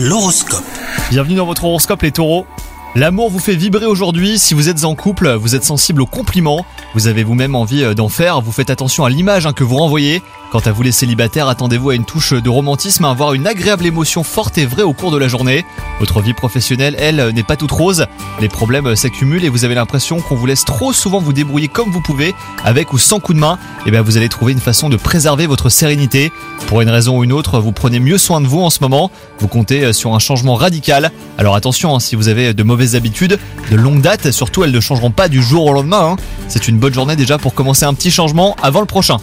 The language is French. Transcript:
L'horoscope. Bienvenue dans votre horoscope les taureaux. L'amour vous fait vibrer aujourd'hui, si vous êtes en couple, vous êtes sensible aux compliments, vous avez vous-même envie euh, d'en faire, vous faites attention à l'image hein, que vous renvoyez. Quant à vous les célibataires, attendez-vous à une touche de romantisme, à avoir une agréable émotion forte et vraie au cours de la journée. Votre vie professionnelle, elle, euh, n'est pas toute rose, les problèmes euh, s'accumulent et vous avez l'impression qu'on vous laisse trop souvent vous débrouiller comme vous pouvez, avec ou sans coup de main, et bien vous allez trouver une façon de préserver votre sérénité. Pour une raison ou une autre, vous prenez mieux soin de vous en ce moment, vous comptez sur un changement radical. Alors attention, hein, si vous avez de mauvaises habitudes, de longue date, surtout elles ne changeront pas du jour au lendemain. hein. C'est une bonne journée déjà pour commencer un petit changement avant le prochain.